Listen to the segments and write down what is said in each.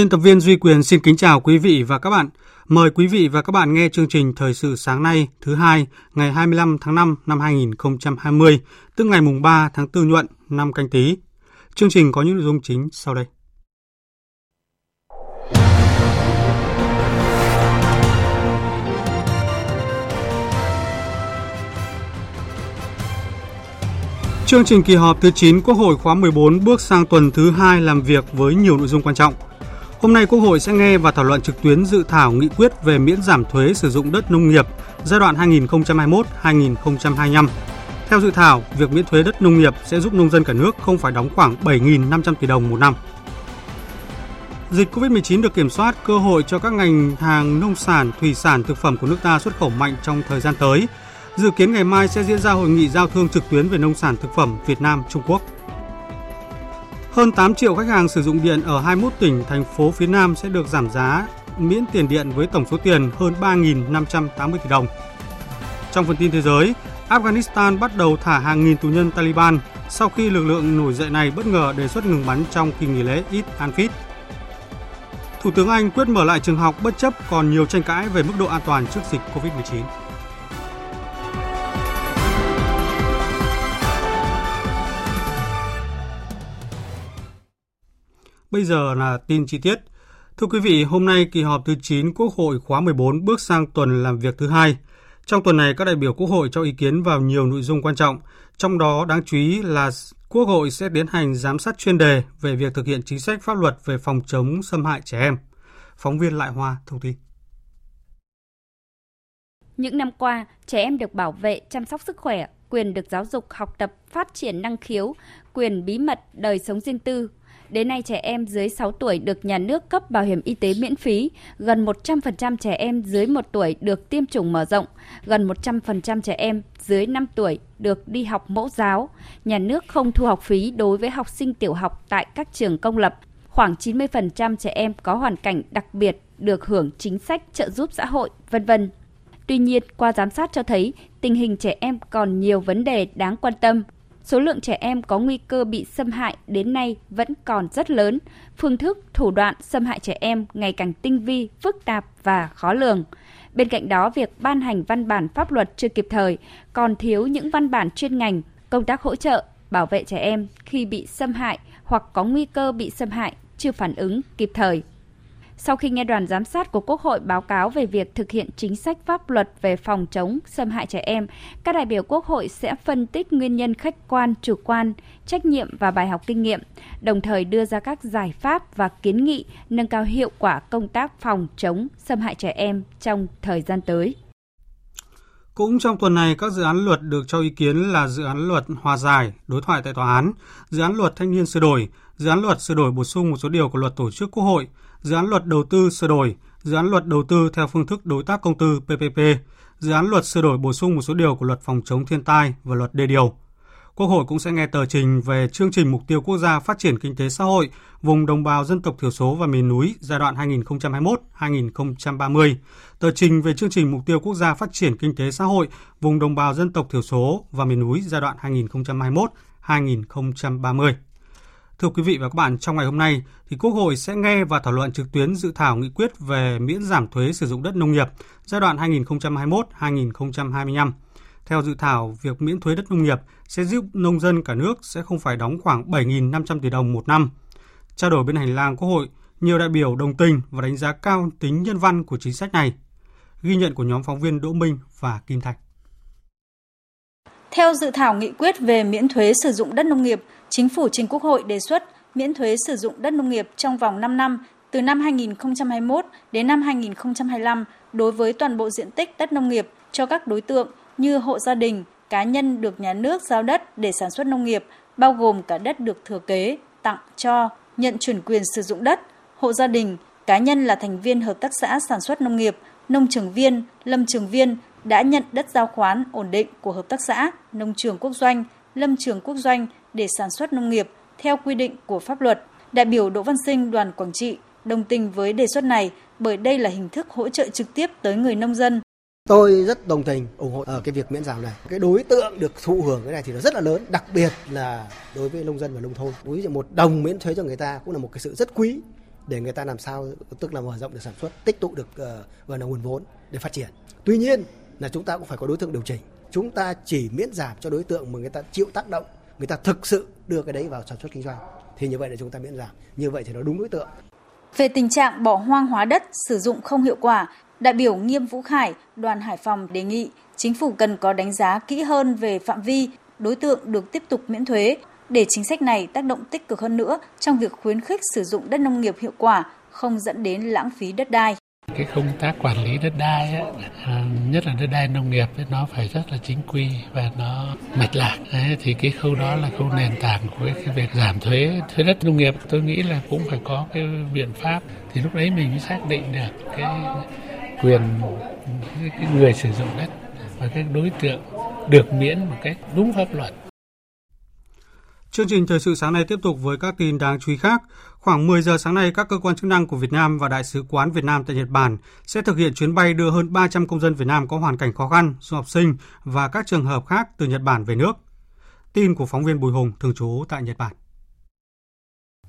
Biên tập viên Duy Quyền xin kính chào quý vị và các bạn. Mời quý vị và các bạn nghe chương trình Thời sự sáng nay thứ hai ngày 25 tháng 5 năm 2020, tức ngày mùng 3 tháng 4 nhuận năm canh tí. Chương trình có những nội dung chính sau đây. Chương trình kỳ họp thứ 9 Quốc hội khóa 14 bước sang tuần thứ hai làm việc với nhiều nội dung quan trọng – Hôm nay Quốc hội sẽ nghe và thảo luận trực tuyến dự thảo nghị quyết về miễn giảm thuế sử dụng đất nông nghiệp giai đoạn 2021-2025. Theo dự thảo, việc miễn thuế đất nông nghiệp sẽ giúp nông dân cả nước không phải đóng khoảng 7.500 tỷ đồng một năm. Dịch COVID-19 được kiểm soát, cơ hội cho các ngành hàng nông sản, thủy sản, thực phẩm của nước ta xuất khẩu mạnh trong thời gian tới. Dự kiến ngày mai sẽ diễn ra hội nghị giao thương trực tuyến về nông sản thực phẩm Việt Nam Trung Quốc. Hơn 8 triệu khách hàng sử dụng điện ở 21 tỉnh, thành phố phía Nam sẽ được giảm giá miễn tiền điện với tổng số tiền hơn 3.580 tỷ đồng. Trong phần tin thế giới, Afghanistan bắt đầu thả hàng nghìn tù nhân Taliban sau khi lực lượng nổi dậy này bất ngờ đề xuất ngừng bắn trong kỳ nghỉ lễ Eid al-Fitr. Thủ tướng Anh quyết mở lại trường học bất chấp còn nhiều tranh cãi về mức độ an toàn trước dịch COVID-19. Bây giờ là tin chi tiết. Thưa quý vị, hôm nay kỳ họp thứ 9 Quốc hội khóa 14 bước sang tuần làm việc thứ hai. Trong tuần này, các đại biểu Quốc hội cho ý kiến vào nhiều nội dung quan trọng, trong đó đáng chú ý là Quốc hội sẽ tiến hành giám sát chuyên đề về việc thực hiện chính sách pháp luật về phòng chống xâm hại trẻ em. Phóng viên Lại Hoa thông tin. Những năm qua, trẻ em được bảo vệ, chăm sóc sức khỏe, quyền được giáo dục, học tập, phát triển năng khiếu, quyền bí mật, đời sống riêng tư, Đến nay trẻ em dưới 6 tuổi được nhà nước cấp bảo hiểm y tế miễn phí, gần 100% trẻ em dưới 1 tuổi được tiêm chủng mở rộng, gần 100% trẻ em dưới 5 tuổi được đi học mẫu giáo. Nhà nước không thu học phí đối với học sinh tiểu học tại các trường công lập. Khoảng 90% trẻ em có hoàn cảnh đặc biệt được hưởng chính sách trợ giúp xã hội, vân vân. Tuy nhiên, qua giám sát cho thấy tình hình trẻ em còn nhiều vấn đề đáng quan tâm, số lượng trẻ em có nguy cơ bị xâm hại đến nay vẫn còn rất lớn. Phương thức, thủ đoạn xâm hại trẻ em ngày càng tinh vi, phức tạp và khó lường. Bên cạnh đó, việc ban hành văn bản pháp luật chưa kịp thời, còn thiếu những văn bản chuyên ngành, công tác hỗ trợ, bảo vệ trẻ em khi bị xâm hại hoặc có nguy cơ bị xâm hại chưa phản ứng kịp thời. Sau khi nghe đoàn giám sát của Quốc hội báo cáo về việc thực hiện chính sách pháp luật về phòng chống xâm hại trẻ em, các đại biểu Quốc hội sẽ phân tích nguyên nhân khách quan, chủ quan, trách nhiệm và bài học kinh nghiệm, đồng thời đưa ra các giải pháp và kiến nghị nâng cao hiệu quả công tác phòng chống xâm hại trẻ em trong thời gian tới. Cũng trong tuần này, các dự án luật được cho ý kiến là dự án luật hòa giải, đối thoại tại tòa án, dự án luật thanh niên sửa đổi, dự án luật sửa đổi bổ sung một số điều của luật tổ chức Quốc hội, dự án luật đầu tư sửa đổi, dự án luật đầu tư theo phương thức đối tác công tư PPP, dự án luật sửa đổi bổ sung một số điều của luật phòng chống thiên tai và luật đê điều. Quốc hội cũng sẽ nghe tờ trình về chương trình mục tiêu quốc gia phát triển kinh tế xã hội vùng đồng bào dân tộc thiểu số và miền núi giai đoạn 2021-2030, tờ trình về chương trình mục tiêu quốc gia phát triển kinh tế xã hội vùng đồng bào dân tộc thiểu số và miền núi giai đoạn 2021-2030. Thưa quý vị và các bạn, trong ngày hôm nay thì Quốc hội sẽ nghe và thảo luận trực tuyến dự thảo nghị quyết về miễn giảm thuế sử dụng đất nông nghiệp giai đoạn 2021-2025. Theo dự thảo, việc miễn thuế đất nông nghiệp sẽ giúp nông dân cả nước sẽ không phải đóng khoảng 7.500 tỷ đồng một năm. Trao đổi bên hành lang Quốc hội, nhiều đại biểu đồng tình và đánh giá cao tính nhân văn của chính sách này. Ghi nhận của nhóm phóng viên Đỗ Minh và Kim Thạch Theo dự thảo nghị quyết về miễn thuế sử dụng đất nông nghiệp, Chính phủ trình Quốc hội đề xuất miễn thuế sử dụng đất nông nghiệp trong vòng 5 năm từ năm 2021 đến năm 2025 đối với toàn bộ diện tích đất nông nghiệp cho các đối tượng như hộ gia đình, cá nhân được nhà nước giao đất để sản xuất nông nghiệp, bao gồm cả đất được thừa kế, tặng cho, nhận chuyển quyền sử dụng đất, hộ gia đình, cá nhân là thành viên hợp tác xã sản xuất nông nghiệp, nông trường viên, lâm trường viên đã nhận đất giao khoán ổn định của hợp tác xã, nông trường quốc doanh, lâm trường quốc doanh để sản xuất nông nghiệp theo quy định của pháp luật. Đại biểu Đỗ Văn Sinh đoàn Quảng Trị đồng tình với đề xuất này bởi đây là hình thức hỗ trợ trực tiếp tới người nông dân. Tôi rất đồng tình ủng hộ ở cái việc miễn giảm này. Cái đối tượng được thụ hưởng cái này thì nó rất là lớn, đặc biệt là đối với nông dân và nông thôn. Ví dụ một đồng miễn thuế cho người ta cũng là một cái sự rất quý để người ta làm sao tức là mở rộng được sản xuất, tích tụ được uh, và là nguồn vốn để phát triển. Tuy nhiên là chúng ta cũng phải có đối tượng điều chỉnh. Chúng ta chỉ miễn giảm cho đối tượng mà người ta chịu tác động, người ta thực sự đưa cái đấy vào sản xuất kinh doanh. Thì như vậy là chúng ta miễn giảm. Như vậy thì nó đúng đối tượng. Về tình trạng bỏ hoang hóa đất sử dụng không hiệu quả, đại biểu Nghiêm Vũ Khải, đoàn Hải Phòng đề nghị chính phủ cần có đánh giá kỹ hơn về phạm vi, đối tượng được tiếp tục miễn thuế để chính sách này tác động tích cực hơn nữa trong việc khuyến khích sử dụng đất nông nghiệp hiệu quả, không dẫn đến lãng phí đất đai. Cái công tác quản lý đất đai, ấy, à, nhất là đất đai nông nghiệp, ấy, nó phải rất là chính quy và nó mạch lạc. Đấy, thì cái khâu đó là khâu nền tảng của cái việc giảm thuế thuế đất nông nghiệp. Tôi nghĩ là cũng phải có cái biện pháp. Thì lúc đấy mình mới xác định được cái quyền cái người sử dụng đất và các đối tượng được miễn một cách đúng pháp luật. Chương trình thời sự sáng nay tiếp tục với các tin đáng chú ý khác. Khoảng 10 giờ sáng nay, các cơ quan chức năng của Việt Nam và Đại sứ quán Việt Nam tại Nhật Bản sẽ thực hiện chuyến bay đưa hơn 300 công dân Việt Nam có hoàn cảnh khó khăn, du học sinh và các trường hợp khác từ Nhật Bản về nước. Tin của phóng viên Bùi Hùng, thường trú tại Nhật Bản.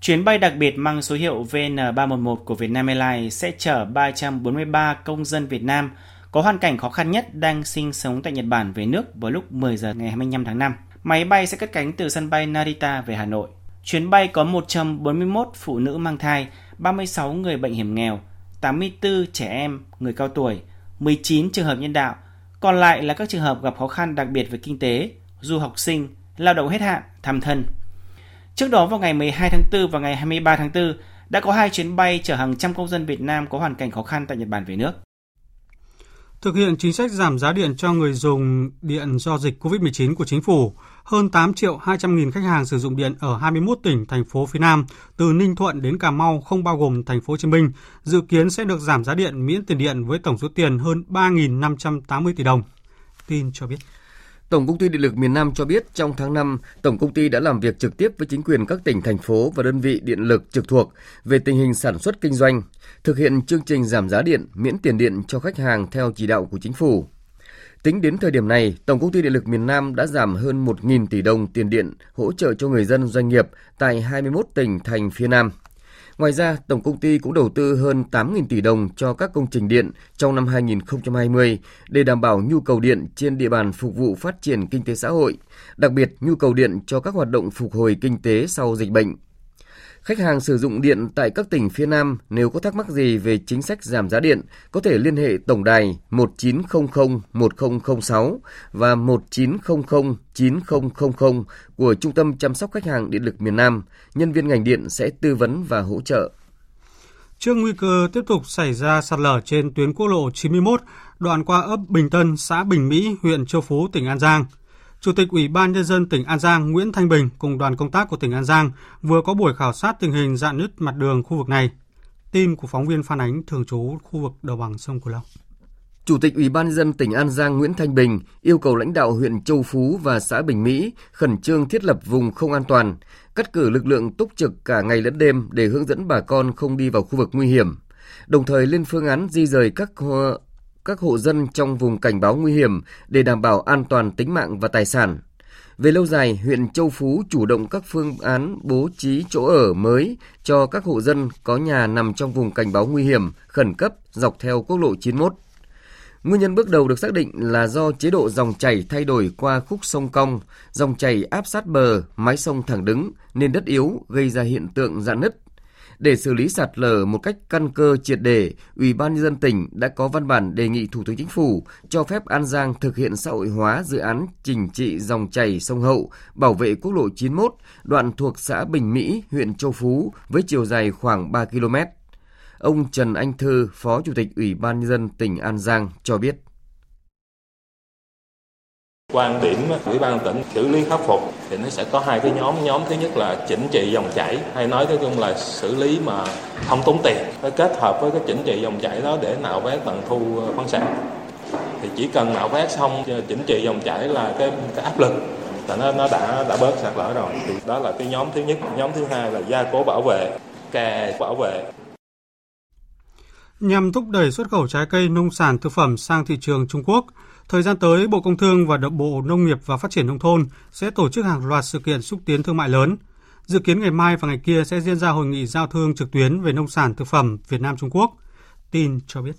Chuyến bay đặc biệt mang số hiệu VN311 của Vietnam Airlines sẽ chở 343 công dân Việt Nam có hoàn cảnh khó khăn nhất đang sinh sống tại Nhật Bản về nước vào lúc 10 giờ ngày 25 tháng 5. Máy bay sẽ cất cánh từ sân bay Narita về Hà Nội. Chuyến bay có 141 phụ nữ mang thai, 36 người bệnh hiểm nghèo, 84 trẻ em, người cao tuổi, 19 trường hợp nhân đạo, còn lại là các trường hợp gặp khó khăn đặc biệt về kinh tế, du học sinh, lao động hết hạn, thăm thân. Trước đó vào ngày 12 tháng 4 và ngày 23 tháng 4 đã có hai chuyến bay chở hàng trăm công dân Việt Nam có hoàn cảnh khó khăn tại Nhật Bản về nước. Thực hiện chính sách giảm giá điện cho người dùng điện do dịch COVID-19 của chính phủ, hơn 8 triệu 200 nghìn khách hàng sử dụng điện ở 21 tỉnh, thành phố phía Nam, từ Ninh Thuận đến Cà Mau không bao gồm thành phố Hồ Chí Minh, dự kiến sẽ được giảm giá điện miễn tiền điện với tổng số tiền hơn 3.580 tỷ đồng. Tin cho biết. Tổng công ty Điện lực miền Nam cho biết trong tháng 5, tổng công ty đã làm việc trực tiếp với chính quyền các tỉnh, thành phố và đơn vị điện lực trực thuộc về tình hình sản xuất kinh doanh, thực hiện chương trình giảm giá điện, miễn tiền điện cho khách hàng theo chỉ đạo của chính phủ. Tính đến thời điểm này, Tổng công ty Điện lực miền Nam đã giảm hơn 1.000 tỷ đồng tiền điện hỗ trợ cho người dân doanh nghiệp tại 21 tỉnh thành phía Nam. Ngoài ra, Tổng công ty cũng đầu tư hơn 8.000 tỷ đồng cho các công trình điện trong năm 2020 để đảm bảo nhu cầu điện trên địa bàn phục vụ phát triển kinh tế xã hội, đặc biệt nhu cầu điện cho các hoạt động phục hồi kinh tế sau dịch bệnh. Khách hàng sử dụng điện tại các tỉnh phía Nam nếu có thắc mắc gì về chính sách giảm giá điện có thể liên hệ tổng đài 1900 1006 và 1900 9000 của Trung tâm chăm sóc khách hàng điện lực miền Nam. Nhân viên ngành điện sẽ tư vấn và hỗ trợ. Trước nguy cơ tiếp tục xảy ra sạt lở trên tuyến quốc lộ 91 đoạn qua ấp Bình Tân, xã Bình Mỹ, huyện Châu Phú, tỉnh An Giang – Chủ tịch Ủy ban Nhân dân tỉnh An Giang Nguyễn Thanh Bình cùng đoàn công tác của tỉnh An Giang vừa có buổi khảo sát tình hình dạn nứt mặt đường khu vực này. Tin của phóng viên Phan Ánh thường trú khu vực đồng bằng sông Cửu Long. Chủ tịch Ủy ban nhân dân tỉnh An Giang Nguyễn Thanh Bình yêu cầu lãnh đạo huyện Châu Phú và xã Bình Mỹ khẩn trương thiết lập vùng không an toàn, cắt cử lực lượng túc trực cả ngày lẫn đêm để hướng dẫn bà con không đi vào khu vực nguy hiểm, đồng thời lên phương án di rời các các hộ dân trong vùng cảnh báo nguy hiểm để đảm bảo an toàn tính mạng và tài sản. Về lâu dài, huyện Châu Phú chủ động các phương án bố trí chỗ ở mới cho các hộ dân có nhà nằm trong vùng cảnh báo nguy hiểm, khẩn cấp dọc theo quốc lộ 91. Nguyên nhân bước đầu được xác định là do chế độ dòng chảy thay đổi qua khúc sông cong, dòng chảy áp sát bờ, mái sông thẳng đứng nên đất yếu gây ra hiện tượng rạn nứt. Để xử lý sạt lở một cách căn cơ triệt để, Ủy ban nhân dân tỉnh đã có văn bản đề nghị Thủ tướng Chính phủ cho phép An Giang thực hiện xã hội hóa dự án chỉnh trị dòng chảy sông Hậu, bảo vệ quốc lộ 91, đoạn thuộc xã Bình Mỹ, huyện Châu Phú với chiều dài khoảng 3 km. Ông Trần Anh Thư, Phó Chủ tịch Ủy ban nhân dân tỉnh An Giang cho biết. Quan điểm Ủy ban tỉnh xử lý khắc phục thì nó sẽ có hai cái nhóm. Nhóm thứ nhất là chỉnh trị dòng chảy, hay nói tới chung là xử lý mà không tốn tiền. Phải kết hợp với cái chỉnh trị dòng chảy đó để nạo vét tận thu ờ, khoáng sản. Thì chỉ cần nạo vét xong ờ, chỉnh trị dòng chảy là cái, cái áp lực là nó nó đã đã bớt sạt lở rồi. Thì đó là cái nhóm thứ nhất. Nhóm thứ hai là gia cố bảo vệ, kè bảo vệ nhằm thúc đẩy xuất khẩu trái cây nông sản thực phẩm sang thị trường Trung Quốc. Thời gian tới, Bộ Công Thương và Bộ Nông nghiệp và Phát triển Nông thôn sẽ tổ chức hàng loạt sự kiện xúc tiến thương mại lớn. Dự kiến ngày mai và ngày kia sẽ diễn ra hội nghị giao thương trực tuyến về nông sản thực phẩm Việt Nam Trung Quốc. Tin cho biết.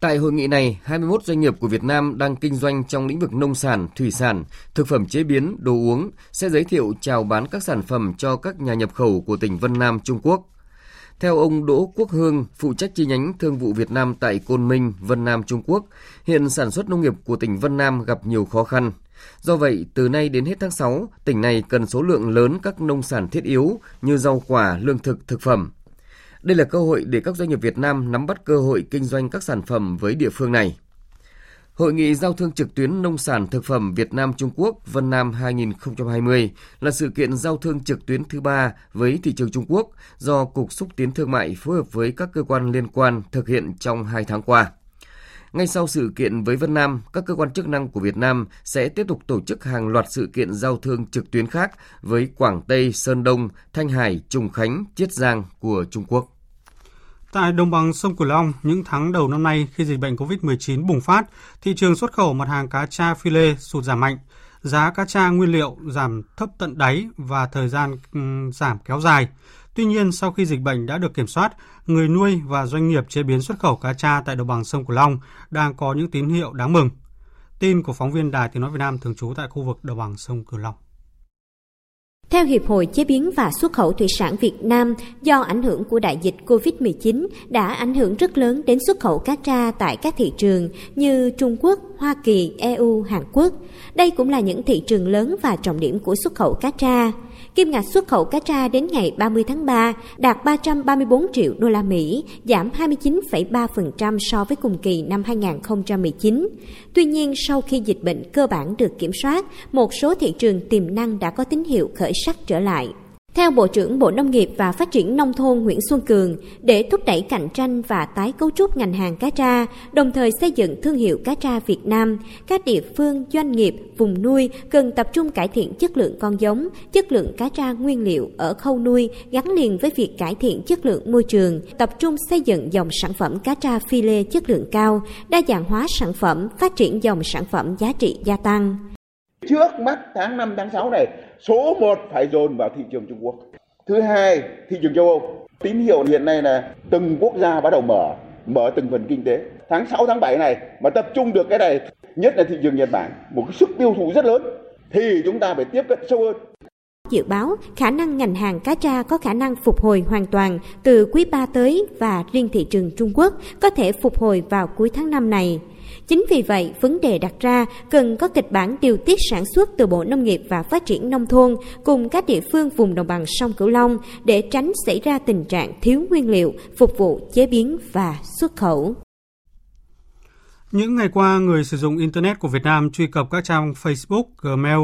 Tại hội nghị này, 21 doanh nghiệp của Việt Nam đang kinh doanh trong lĩnh vực nông sản, thủy sản, thực phẩm chế biến, đồ uống sẽ giới thiệu chào bán các sản phẩm cho các nhà nhập khẩu của tỉnh Vân Nam, Trung Quốc. Theo ông Đỗ Quốc Hương, phụ trách chi nhánh thương vụ Việt Nam tại Côn Minh, Vân Nam, Trung Quốc, hiện sản xuất nông nghiệp của tỉnh Vân Nam gặp nhiều khó khăn. Do vậy, từ nay đến hết tháng 6, tỉnh này cần số lượng lớn các nông sản thiết yếu như rau quả, lương thực, thực phẩm. Đây là cơ hội để các doanh nghiệp Việt Nam nắm bắt cơ hội kinh doanh các sản phẩm với địa phương này. Hội nghị giao thương trực tuyến nông sản thực phẩm Việt Nam Trung Quốc Vân Nam 2020 là sự kiện giao thương trực tuyến thứ ba với thị trường Trung Quốc do Cục Xúc tiến Thương mại phối hợp với các cơ quan liên quan thực hiện trong hai tháng qua. Ngay sau sự kiện với Vân Nam, các cơ quan chức năng của Việt Nam sẽ tiếp tục tổ chức hàng loạt sự kiện giao thương trực tuyến khác với Quảng Tây, Sơn Đông, Thanh Hải, Trùng Khánh, Chiết Giang của Trung Quốc. Tại đồng bằng sông Cửu Long, những tháng đầu năm nay khi dịch bệnh COVID-19 bùng phát, thị trường xuất khẩu mặt hàng cá tra phi lê sụt giảm mạnh. Giá cá tra nguyên liệu giảm thấp tận đáy và thời gian ừ, giảm kéo dài. Tuy nhiên, sau khi dịch bệnh đã được kiểm soát, người nuôi và doanh nghiệp chế biến xuất khẩu cá tra tại đồng bằng sông Cửu Long đang có những tín hiệu đáng mừng. Tin của phóng viên Đài Tiếng Nói Việt Nam thường trú tại khu vực đồng bằng sông Cửu Long. Theo Hiệp hội Chế biến và Xuất khẩu Thủy sản Việt Nam, do ảnh hưởng của đại dịch COVID-19 đã ảnh hưởng rất lớn đến xuất khẩu cá tra tại các thị trường như Trung Quốc, Hoa Kỳ, EU, Hàn Quốc. Đây cũng là những thị trường lớn và trọng điểm của xuất khẩu cá tra. Kim ngạch xuất khẩu cá tra đến ngày 30 tháng 3 đạt 334 triệu đô la Mỹ, giảm 29,3% so với cùng kỳ năm 2019. Tuy nhiên, sau khi dịch bệnh cơ bản được kiểm soát, một số thị trường tiềm năng đã có tín hiệu khởi sắc trở lại. Theo Bộ trưởng Bộ Nông nghiệp và Phát triển Nông thôn Nguyễn Xuân Cường, để thúc đẩy cạnh tranh và tái cấu trúc ngành hàng cá tra, đồng thời xây dựng thương hiệu cá tra Việt Nam, các địa phương, doanh nghiệp, vùng nuôi cần tập trung cải thiện chất lượng con giống, chất lượng cá tra nguyên liệu ở khâu nuôi gắn liền với việc cải thiện chất lượng môi trường, tập trung xây dựng dòng sản phẩm cá tra phi lê chất lượng cao, đa dạng hóa sản phẩm, phát triển dòng sản phẩm giá trị gia tăng. Trước mắt tháng 5, tháng 6 này, số 1 phải dồn vào thị trường Trung Quốc. Thứ hai, thị trường châu Âu. Tín hiệu hiện nay là từng quốc gia bắt đầu mở, mở từng phần kinh tế. Tháng 6, tháng 7 này mà tập trung được cái này, nhất là thị trường Nhật Bản, một cái sức tiêu thụ rất lớn, thì chúng ta phải tiếp cận sâu hơn dự báo khả năng ngành hàng cá tra có khả năng phục hồi hoàn toàn từ quý 3 tới và riêng thị trường Trung Quốc có thể phục hồi vào cuối tháng 5 này. Chính vì vậy, vấn đề đặt ra cần có kịch bản điều tiết sản xuất từ Bộ Nông nghiệp và Phát triển Nông thôn cùng các địa phương vùng đồng bằng sông Cửu Long để tránh xảy ra tình trạng thiếu nguyên liệu phục vụ chế biến và xuất khẩu. Những ngày qua, người sử dụng Internet của Việt Nam truy cập các trang Facebook, Gmail,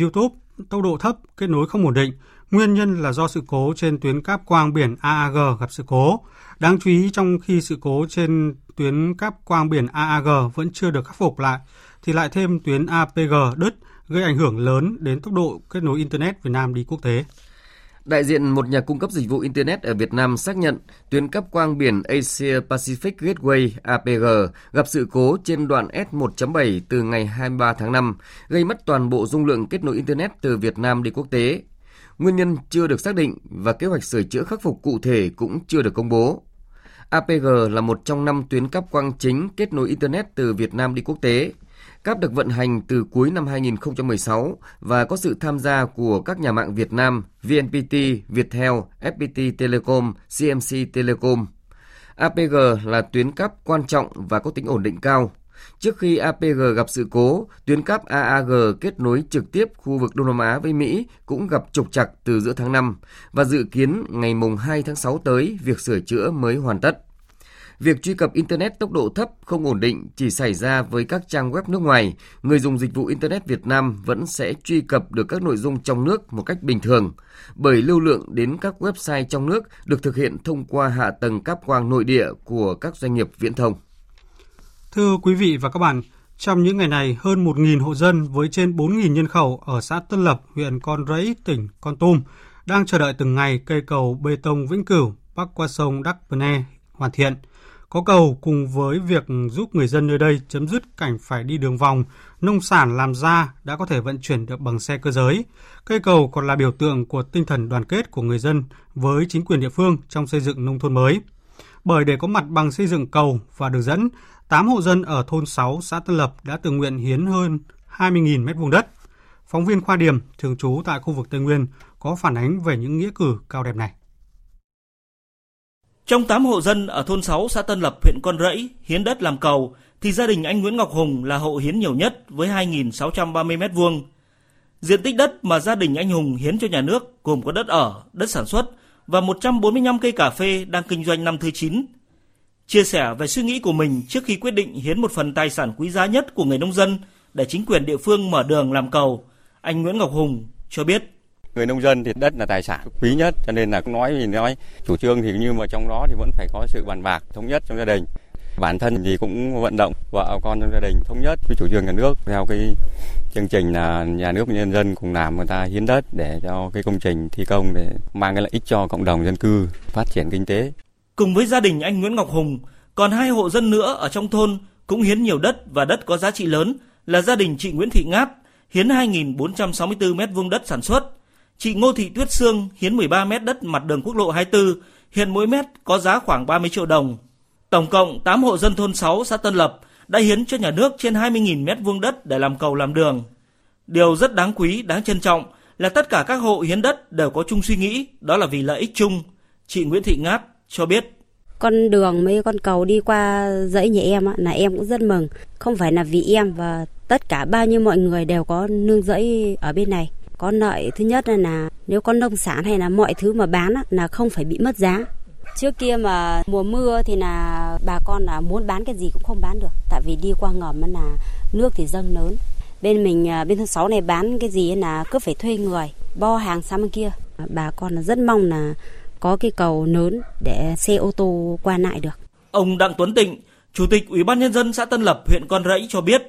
YouTube tốc độ thấp, kết nối không ổn định. Nguyên nhân là do sự cố trên tuyến cáp quang biển AAG gặp sự cố. Đáng chú ý trong khi sự cố trên tuyến cáp quang biển AAG vẫn chưa được khắc phục lại, thì lại thêm tuyến APG đứt gây ảnh hưởng lớn đến tốc độ kết nối Internet Việt Nam đi quốc tế. Đại diện một nhà cung cấp dịch vụ Internet ở Việt Nam xác nhận tuyến cáp quang biển Asia Pacific Gateway APG gặp sự cố trên đoạn S1.7 từ ngày 23 tháng 5, gây mất toàn bộ dung lượng kết nối Internet từ Việt Nam đi quốc tế. Nguyên nhân chưa được xác định và kế hoạch sửa chữa khắc phục cụ thể cũng chưa được công bố. APG là một trong năm tuyến cáp quang chính kết nối Internet từ Việt Nam đi quốc tế. Cáp được vận hành từ cuối năm 2016 và có sự tham gia của các nhà mạng Việt Nam, VNPT, Viettel, FPT Telecom, CMC Telecom. APG là tuyến cáp quan trọng và có tính ổn định cao. Trước khi APG gặp sự cố, tuyến cáp AAG kết nối trực tiếp khu vực Đông Nam Á với Mỹ cũng gặp trục trặc từ giữa tháng 5 và dự kiến ngày mùng 2 tháng 6 tới việc sửa chữa mới hoàn tất. Việc truy cập Internet tốc độ thấp không ổn định chỉ xảy ra với các trang web nước ngoài. Người dùng dịch vụ Internet Việt Nam vẫn sẽ truy cập được các nội dung trong nước một cách bình thường, bởi lưu lượng đến các website trong nước được thực hiện thông qua hạ tầng cáp quang nội địa của các doanh nghiệp viễn thông. Thưa quý vị và các bạn, trong những ngày này, hơn 1.000 hộ dân với trên 4.000 nhân khẩu ở xã Tân Lập, huyện Con Rẫy, tỉnh Con Tum đang chờ đợi từng ngày cây cầu bê tông vĩnh cửu bắc qua sông Đắc Pne hoàn thiện. Có cầu cùng với việc giúp người dân nơi đây chấm dứt cảnh phải đi đường vòng, nông sản làm ra đã có thể vận chuyển được bằng xe cơ giới. Cây cầu còn là biểu tượng của tinh thần đoàn kết của người dân với chính quyền địa phương trong xây dựng nông thôn mới. Bởi để có mặt bằng xây dựng cầu và đường dẫn, 8 hộ dân ở thôn 6 xã Tân Lập đã tự nguyện hiến hơn 20.000 mét vuông đất. Phóng viên Khoa Điểm, thường trú tại khu vực Tây Nguyên, có phản ánh về những nghĩa cử cao đẹp này. Trong 8 hộ dân ở thôn 6 xã Tân Lập, huyện Con Rẫy hiến đất làm cầu, thì gia đình anh Nguyễn Ngọc Hùng là hộ hiến nhiều nhất với 2.630 mét vuông. Diện tích đất mà gia đình anh Hùng hiến cho nhà nước gồm có đất ở, đất sản xuất và 145 cây cà phê đang kinh doanh năm thứ 9. Chia sẻ về suy nghĩ của mình trước khi quyết định hiến một phần tài sản quý giá nhất của người nông dân để chính quyền địa phương mở đường làm cầu, anh Nguyễn Ngọc Hùng cho biết. Người nông dân thì đất là tài sản quý nhất cho nên là nói thì nói chủ trương thì như mà trong đó thì vẫn phải có sự bàn bạc thống nhất trong gia đình. Bản thân thì cũng vận động vợ con trong gia đình thống nhất với chủ trương nhà nước theo cái chương trình là nhà nước và nhân dân cùng làm người ta hiến đất để cho cái công trình thi công để mang cái lợi ích cho cộng đồng dân cư phát triển kinh tế cùng với gia đình anh Nguyễn Ngọc Hùng còn hai hộ dân nữa ở trong thôn cũng hiến nhiều đất và đất có giá trị lớn là gia đình chị Nguyễn Thị Ngát hiến 2.464 mét vuông đất sản xuất Chị Ngô Thị Tuyết Sương hiến 13 mét đất mặt đường quốc lộ 24, hiện mỗi mét có giá khoảng 30 triệu đồng. Tổng cộng 8 hộ dân thôn 6 xã Tân Lập đã hiến cho nhà nước trên 20.000 mét vuông đất để làm cầu làm đường. Điều rất đáng quý, đáng trân trọng là tất cả các hộ hiến đất đều có chung suy nghĩ, đó là vì lợi ích chung. Chị Nguyễn Thị Ngát cho biết. Con đường mấy con cầu đi qua dãy nhà em là em cũng rất mừng. Không phải là vì em và tất cả bao nhiêu mọi người đều có nương dãy ở bên này. Có lợi thứ nhất là, nếu có nông sản hay là mọi thứ mà bán là không phải bị mất giá. Trước kia mà mùa mưa thì là bà con là muốn bán cái gì cũng không bán được. Tại vì đi qua ngầm là nước thì dâng lớn. Bên mình à, bên thôn sáu này bán cái gì là cứ phải thuê người bo hàng sang bên kia. Bà con là rất mong là có cái cầu lớn để xe ô tô qua lại được ông Đặng Tuấn Tịnh chủ tịch ủy ban nhân dân xã Tân Lập huyện Con Rẫy cho biết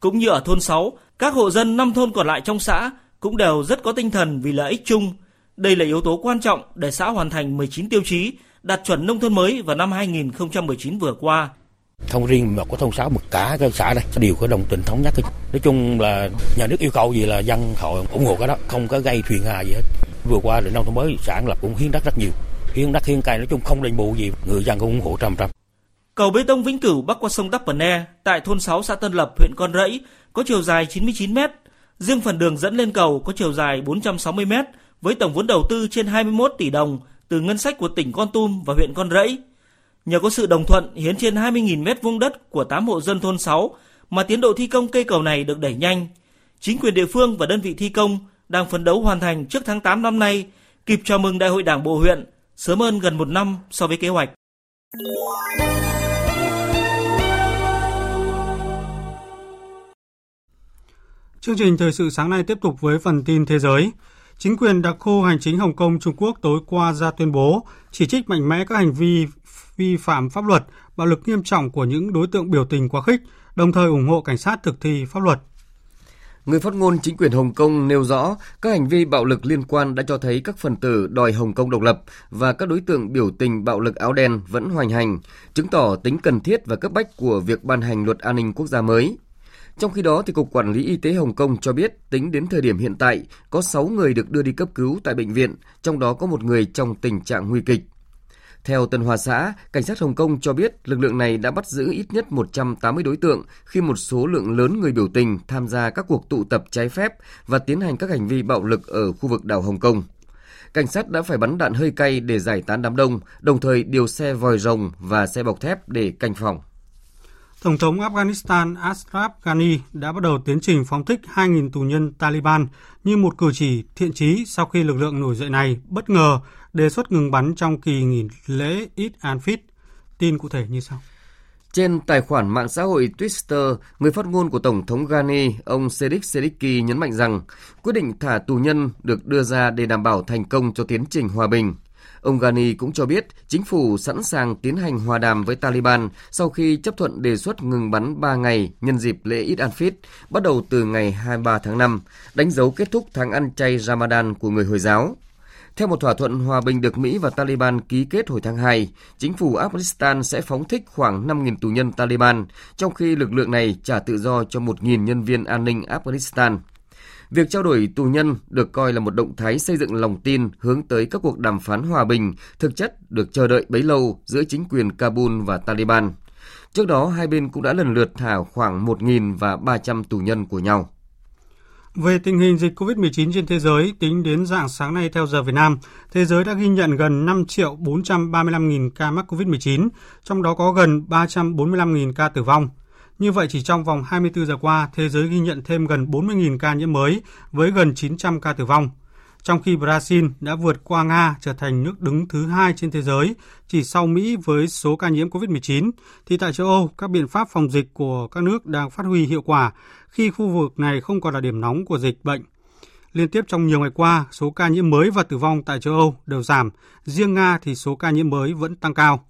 cũng như ở thôn 6 các hộ dân năm thôn còn lại trong xã cũng đều rất có tinh thần vì lợi ích chung. Đây là yếu tố quan trọng để xã hoàn thành 19 tiêu chí đạt chuẩn nông thôn mới vào năm 2019 vừa qua. Không riêng một có thôn sáu một cả cái xã này đều có đồng tình thống nhất. Nói chung là nhà nước yêu cầu gì là dân họ ủng hộ cái đó, không có gây phiền hà gì hết. Vừa qua để nông thôn mới sản lập cũng hiến đất rất nhiều. Hiến đất hiến cây nói chung không đền bù gì, người dân cũng ủng hộ trăm trăm. Cầu bê tông Vĩnh Cửu bắc qua sông Đắk Pờ Ne tại thôn 6 xã Tân Lập, huyện Con Rẫy có chiều dài 99 m, Riêng phần đường dẫn lên cầu có chiều dài 460 m với tổng vốn đầu tư trên 21 tỷ đồng từ ngân sách của tỉnh Con Tum và huyện Con Rẫy. Nhờ có sự đồng thuận hiến trên 20.000 mét vuông đất của 8 hộ dân thôn 6 mà tiến độ thi công cây cầu này được đẩy nhanh. Chính quyền địa phương và đơn vị thi công đang phấn đấu hoàn thành trước tháng 8 năm nay, kịp chào mừng Đại hội Đảng bộ huyện, sớm hơn gần một năm so với kế hoạch. Chương trình thời sự sáng nay tiếp tục với phần tin thế giới. Chính quyền đặc khu hành chính Hồng Kông Trung Quốc tối qua ra tuyên bố chỉ trích mạnh mẽ các hành vi vi phạm pháp luật, bạo lực nghiêm trọng của những đối tượng biểu tình quá khích, đồng thời ủng hộ cảnh sát thực thi pháp luật. Người phát ngôn chính quyền Hồng Kông nêu rõ các hành vi bạo lực liên quan đã cho thấy các phần tử đòi Hồng Kông độc lập và các đối tượng biểu tình bạo lực áo đen vẫn hoành hành, chứng tỏ tính cần thiết và cấp bách của việc ban hành luật an ninh quốc gia mới. Trong khi đó, thì Cục Quản lý Y tế Hồng Kông cho biết tính đến thời điểm hiện tại có 6 người được đưa đi cấp cứu tại bệnh viện, trong đó có một người trong tình trạng nguy kịch. Theo Tân Hoa Xã, cảnh sát Hồng Kông cho biết lực lượng này đã bắt giữ ít nhất 180 đối tượng khi một số lượng lớn người biểu tình tham gia các cuộc tụ tập trái phép và tiến hành các hành vi bạo lực ở khu vực đảo Hồng Kông. Cảnh sát đã phải bắn đạn hơi cay để giải tán đám đông, đồng thời điều xe vòi rồng và xe bọc thép để canh phòng. Tổng thống Afghanistan Ashraf Ghani đã bắt đầu tiến trình phóng thích 2.000 tù nhân Taliban như một cử chỉ thiện chí sau khi lực lượng nổi dậy này bất ngờ đề xuất ngừng bắn trong kỳ nghỉ lễ Eid al-Fitr. Tin cụ thể như sau. Trên tài khoản mạng xã hội Twitter, người phát ngôn của Tổng thống Ghani, ông Sedik Sediki nhấn mạnh rằng quyết định thả tù nhân được đưa ra để đảm bảo thành công cho tiến trình hòa bình. Ông Ghani cũng cho biết chính phủ sẵn sàng tiến hành hòa đàm với Taliban sau khi chấp thuận đề xuất ngừng bắn 3 ngày nhân dịp lễ Eid al-Fitr bắt đầu từ ngày 23 tháng 5, đánh dấu kết thúc tháng ăn chay Ramadan của người Hồi giáo. Theo một thỏa thuận hòa bình được Mỹ và Taliban ký kết hồi tháng 2, chính phủ Afghanistan sẽ phóng thích khoảng 5.000 tù nhân Taliban, trong khi lực lượng này trả tự do cho 1.000 nhân viên an ninh Afghanistan. Việc trao đổi tù nhân được coi là một động thái xây dựng lòng tin hướng tới các cuộc đàm phán hòa bình, thực chất được chờ đợi bấy lâu giữa chính quyền Kabul và Taliban. Trước đó, hai bên cũng đã lần lượt thả khoảng 1.000 và 300 tù nhân của nhau. Về tình hình dịch COVID-19 trên thế giới, tính đến dạng sáng nay theo giờ Việt Nam, thế giới đã ghi nhận gần 5 triệu 435 nghìn ca mắc COVID-19, trong đó có gần 345 nghìn ca tử vong. Như vậy, chỉ trong vòng 24 giờ qua, thế giới ghi nhận thêm gần 40.000 ca nhiễm mới với gần 900 ca tử vong. Trong khi Brazil đã vượt qua Nga trở thành nước đứng thứ hai trên thế giới, chỉ sau Mỹ với số ca nhiễm COVID-19, thì tại châu Âu, các biện pháp phòng dịch của các nước đang phát huy hiệu quả khi khu vực này không còn là điểm nóng của dịch bệnh. Liên tiếp trong nhiều ngày qua, số ca nhiễm mới và tử vong tại châu Âu đều giảm, riêng Nga thì số ca nhiễm mới vẫn tăng cao.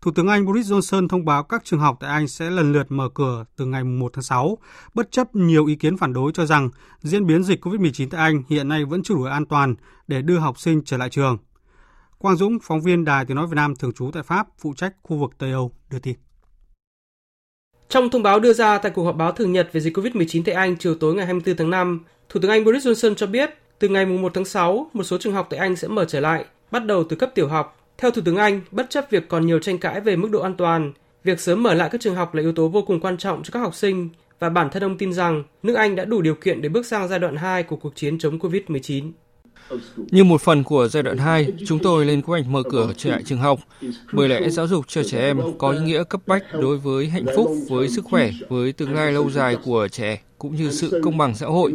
Thủ tướng Anh Boris Johnson thông báo các trường học tại Anh sẽ lần lượt mở cửa từ ngày 1 tháng 6, bất chấp nhiều ý kiến phản đối cho rằng diễn biến dịch COVID-19 tại Anh hiện nay vẫn chưa đủ an toàn để đưa học sinh trở lại trường. Quang Dũng, phóng viên Đài Tiếng Nói Việt Nam thường trú tại Pháp, phụ trách khu vực Tây Âu, đưa tin. Trong thông báo đưa ra tại cuộc họp báo thường nhật về dịch COVID-19 tại Anh chiều tối ngày 24 tháng 5, Thủ tướng Anh Boris Johnson cho biết từ ngày 1 tháng 6, một số trường học tại Anh sẽ mở trở lại, bắt đầu từ cấp tiểu học theo Thủ tướng Anh, bất chấp việc còn nhiều tranh cãi về mức độ an toàn, việc sớm mở lại các trường học là yếu tố vô cùng quan trọng cho các học sinh và bản thân ông tin rằng nước Anh đã đủ điều kiện để bước sang giai đoạn 2 của cuộc chiến chống COVID-19. Như một phần của giai đoạn 2, chúng tôi lên kế hoạch mở cửa trở lại trường học, bởi lẽ giáo dục cho trẻ em có ý nghĩa cấp bách đối với hạnh phúc, với sức khỏe, với tương lai lâu dài của trẻ cũng như sự công bằng xã hội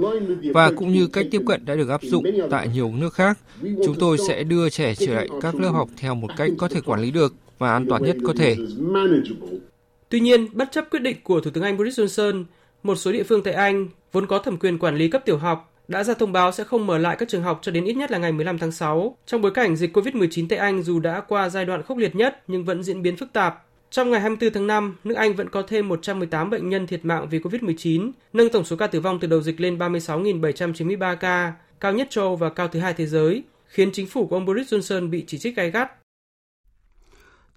và cũng như cách tiếp cận đã được áp dụng tại nhiều nước khác. Chúng tôi sẽ đưa trẻ trở lại các lớp học theo một cách có thể quản lý được và an toàn nhất có thể. Tuy nhiên, bất chấp quyết định của Thủ tướng Anh Boris Johnson, một số địa phương tại Anh vốn có thẩm quyền quản lý cấp tiểu học đã ra thông báo sẽ không mở lại các trường học cho đến ít nhất là ngày 15 tháng 6, trong bối cảnh dịch COVID-19 tại Anh dù đã qua giai đoạn khốc liệt nhất nhưng vẫn diễn biến phức tạp. Trong ngày 24 tháng 5, nước Anh vẫn có thêm 118 bệnh nhân thiệt mạng vì COVID-19, nâng tổng số ca tử vong từ đầu dịch lên 36.793 ca, cao nhất châu và cao thứ hai thế giới, khiến chính phủ của ông Boris Johnson bị chỉ trích gay gắt.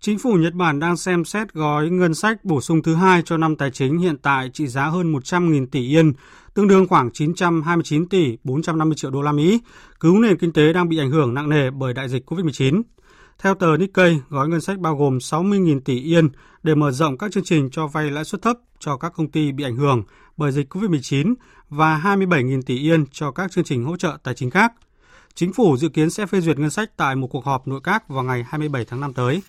Chính phủ Nhật Bản đang xem xét gói ngân sách bổ sung thứ hai cho năm tài chính hiện tại trị giá hơn 100.000 tỷ yên, tương đương khoảng 929 tỷ 450 triệu đô la Mỹ, cứu nền kinh tế đang bị ảnh hưởng nặng nề bởi đại dịch COVID-19. Theo tờ Nikkei, gói ngân sách bao gồm 60.000 tỷ yên để mở rộng các chương trình cho vay lãi suất thấp cho các công ty bị ảnh hưởng bởi dịch COVID-19 và 27.000 tỷ yên cho các chương trình hỗ trợ tài chính khác. Chính phủ dự kiến sẽ phê duyệt ngân sách tại một cuộc họp nội các vào ngày 27 tháng 5 tới.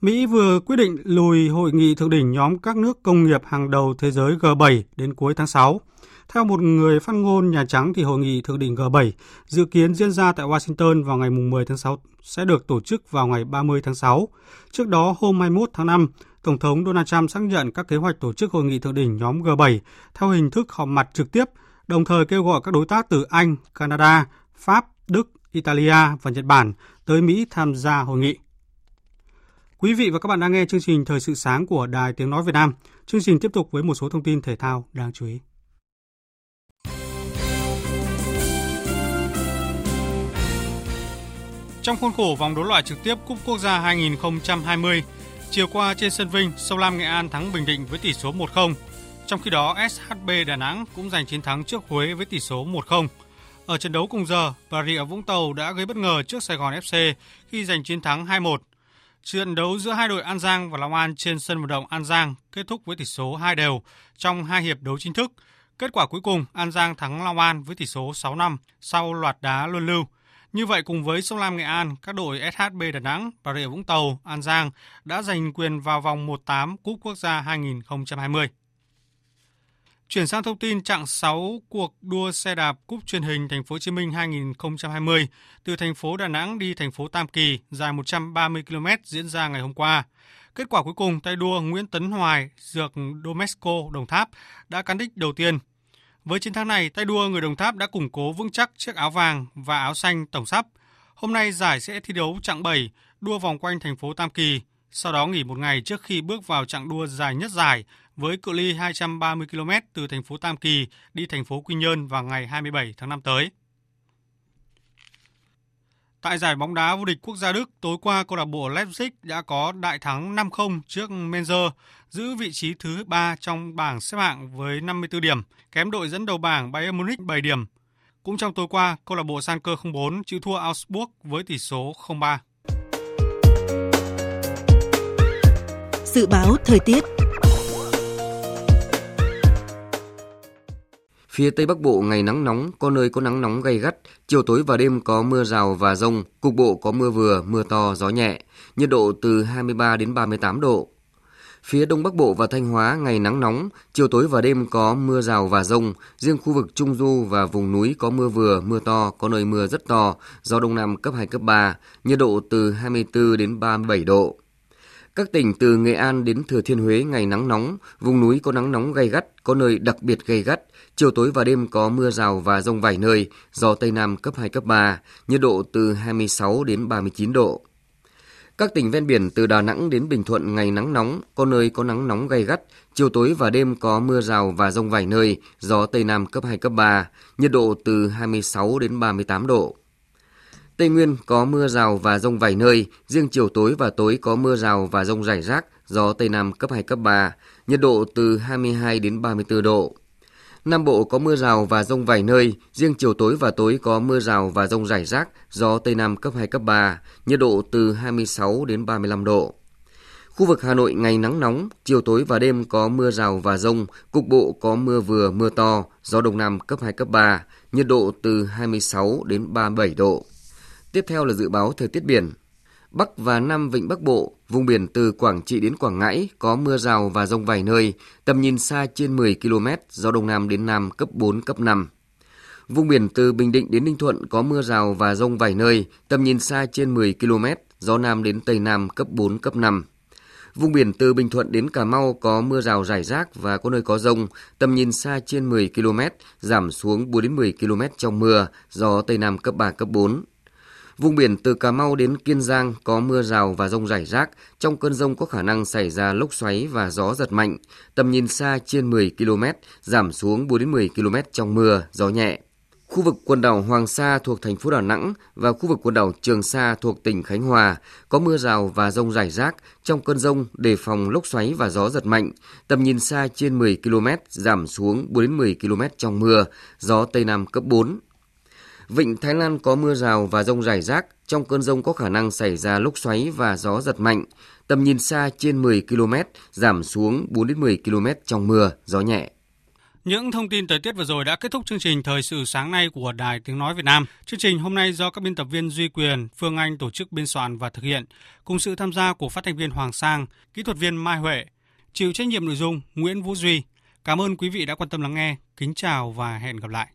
Mỹ vừa quyết định lùi hội nghị thượng đỉnh nhóm các nước công nghiệp hàng đầu thế giới G7 đến cuối tháng 6. Theo một người phát ngôn Nhà Trắng thì hội nghị thượng đỉnh G7 dự kiến diễn ra tại Washington vào ngày 10 tháng 6 sẽ được tổ chức vào ngày 30 tháng 6. Trước đó hôm 21 tháng 5, Tổng thống Donald Trump xác nhận các kế hoạch tổ chức hội nghị thượng đỉnh nhóm G7 theo hình thức họp mặt trực tiếp, đồng thời kêu gọi các đối tác từ Anh, Canada, Pháp, Đức, Italia và Nhật Bản tới Mỹ tham gia hội nghị. Quý vị và các bạn đang nghe chương trình Thời sự sáng của Đài Tiếng Nói Việt Nam. Chương trình tiếp tục với một số thông tin thể thao đáng chú ý. Trong khuôn khổ vòng đấu loại trực tiếp Cúp Quốc gia 2020, chiều qua trên sân Vinh, Sông Lam Nghệ An thắng Bình Định với tỷ số 1-0. Trong khi đó, SHB Đà Nẵng cũng giành chiến thắng trước Huế với tỷ số 1-0. Ở trận đấu cùng giờ, Bà Rịa Vũng Tàu đã gây bất ngờ trước Sài Gòn FC khi giành chiến thắng 2-1. Trận đấu giữa hai đội An Giang và Long An trên sân vận động An Giang kết thúc với tỷ số 2 đều trong hai hiệp đấu chính thức. Kết quả cuối cùng, An Giang thắng Long An với tỷ số 6-5 sau loạt đá luân lưu. Như vậy cùng với Sông Lam Nghệ An, các đội SHB Đà Nẵng, Bà Rịa Vũng Tàu, An Giang đã giành quyền vào vòng 1-8 Cúp Quốc gia 2020. Chuyển sang thông tin chặng 6 cuộc đua xe đạp cúp truyền hình Thành phố Hồ Chí Minh 2020 từ thành phố Đà Nẵng đi thành phố Tam Kỳ dài 130 km diễn ra ngày hôm qua. Kết quả cuối cùng, tay đua Nguyễn Tấn Hoài, dược Domesco Đồng Tháp đã cán đích đầu tiên. Với chiến thắng này, tay đua người Đồng Tháp đã củng cố vững chắc chiếc áo vàng và áo xanh tổng sắp. Hôm nay giải sẽ thi đấu chặng 7, đua vòng quanh thành phố Tam Kỳ, sau đó nghỉ một ngày trước khi bước vào chặng đua dài nhất giải với cự ly 230 km từ thành phố Tam Kỳ đi thành phố Quy Nhơn vào ngày 27 tháng 5 tới. Tại giải bóng đá vô địch quốc gia Đức, tối qua câu lạc bộ Leipzig đã có đại thắng 5-0 trước Menzer, giữ vị trí thứ 3 trong bảng xếp hạng với 54 điểm, kém đội dẫn đầu bảng Bayern Munich 7 điểm. Cũng trong tối qua, câu lạc bộ Sanker 04 chịu thua Augsburg với tỷ số 0-3. Dự báo thời tiết. Phía Tây Bắc Bộ ngày nắng nóng, có nơi có nắng nóng gay gắt, chiều tối và đêm có mưa rào và rông, cục bộ có mưa vừa, mưa to, gió nhẹ, nhiệt độ từ 23 đến 38 độ. Phía Đông Bắc Bộ và Thanh Hóa ngày nắng nóng, chiều tối và đêm có mưa rào và rông, riêng khu vực Trung Du và vùng núi có mưa vừa, mưa to, có nơi mưa rất to, gió Đông Nam cấp 2, cấp 3, nhiệt độ từ 24 đến 37 độ. Các tỉnh từ Nghệ An đến Thừa Thiên Huế ngày nắng nóng, vùng núi có nắng nóng gay gắt, có nơi đặc biệt gay gắt, chiều tối và đêm có mưa rào và rông vài nơi, gió Tây Nam cấp 2, cấp 3, nhiệt độ từ 26 đến 39 độ. Các tỉnh ven biển từ Đà Nẵng đến Bình Thuận ngày nắng nóng, có nơi có nắng nóng gay gắt, chiều tối và đêm có mưa rào và rông vài nơi, gió Tây Nam cấp 2, cấp 3, nhiệt độ từ 26 đến 38 độ. Tây Nguyên có mưa rào và rông vài nơi, riêng chiều tối và tối có mưa rào và rông rải rác, gió Tây Nam cấp 2, cấp 3, nhiệt độ từ 22 đến 34 độ. Nam Bộ có mưa rào và rông vài nơi, riêng chiều tối và tối có mưa rào và rông rải rác, gió Tây Nam cấp 2, cấp 3, nhiệt độ từ 26 đến 35 độ. Khu vực Hà Nội ngày nắng nóng, chiều tối và đêm có mưa rào và rông, cục bộ có mưa vừa mưa to, gió Đông Nam cấp 2, cấp 3, nhiệt độ từ 26 đến 37 độ. Tiếp theo là dự báo thời tiết biển. Bắc và Nam Vịnh Bắc Bộ, vùng biển từ Quảng Trị đến Quảng Ngãi có mưa rào và rông vài nơi, tầm nhìn xa trên 10 km, gió Đông Nam đến Nam cấp 4, cấp 5. Vùng biển từ Bình Định đến Ninh Thuận có mưa rào và rông vài nơi, tầm nhìn xa trên 10 km, gió Nam đến Tây Nam cấp 4, cấp 5. Vùng biển từ Bình Thuận đến Cà Mau có mưa rào rải rác và có nơi có rông, tầm nhìn xa trên 10 km, giảm xuống 4 đến 10 km trong mưa, gió Tây Nam cấp 3, cấp 4. Vùng biển từ Cà Mau đến Kiên Giang có mưa rào và rông rải rác. Trong cơn rông có khả năng xảy ra lốc xoáy và gió giật mạnh. Tầm nhìn xa trên 10 km, giảm xuống 4 đến 10 km trong mưa, gió nhẹ. Khu vực quần đảo Hoàng Sa thuộc thành phố Đà Nẵng và khu vực quần đảo Trường Sa thuộc tỉnh Khánh Hòa có mưa rào và rông rải rác. Trong cơn rông đề phòng lốc xoáy và gió giật mạnh. Tầm nhìn xa trên 10 km, giảm xuống 4 đến 10 km trong mưa, gió Tây Nam cấp 4, Vịnh Thái Lan có mưa rào và rông rải rác, trong cơn rông có khả năng xảy ra lốc xoáy và gió giật mạnh. Tầm nhìn xa trên 10 km, giảm xuống 4 đến 10 km trong mưa, gió nhẹ. Những thông tin thời tiết vừa rồi đã kết thúc chương trình Thời sự sáng nay của Đài Tiếng Nói Việt Nam. Chương trình hôm nay do các biên tập viên Duy Quyền, Phương Anh tổ chức biên soạn và thực hiện, cùng sự tham gia của phát thanh viên Hoàng Sang, kỹ thuật viên Mai Huệ, chịu trách nhiệm nội dung Nguyễn Vũ Duy. Cảm ơn quý vị đã quan tâm lắng nghe. Kính chào và hẹn gặp lại.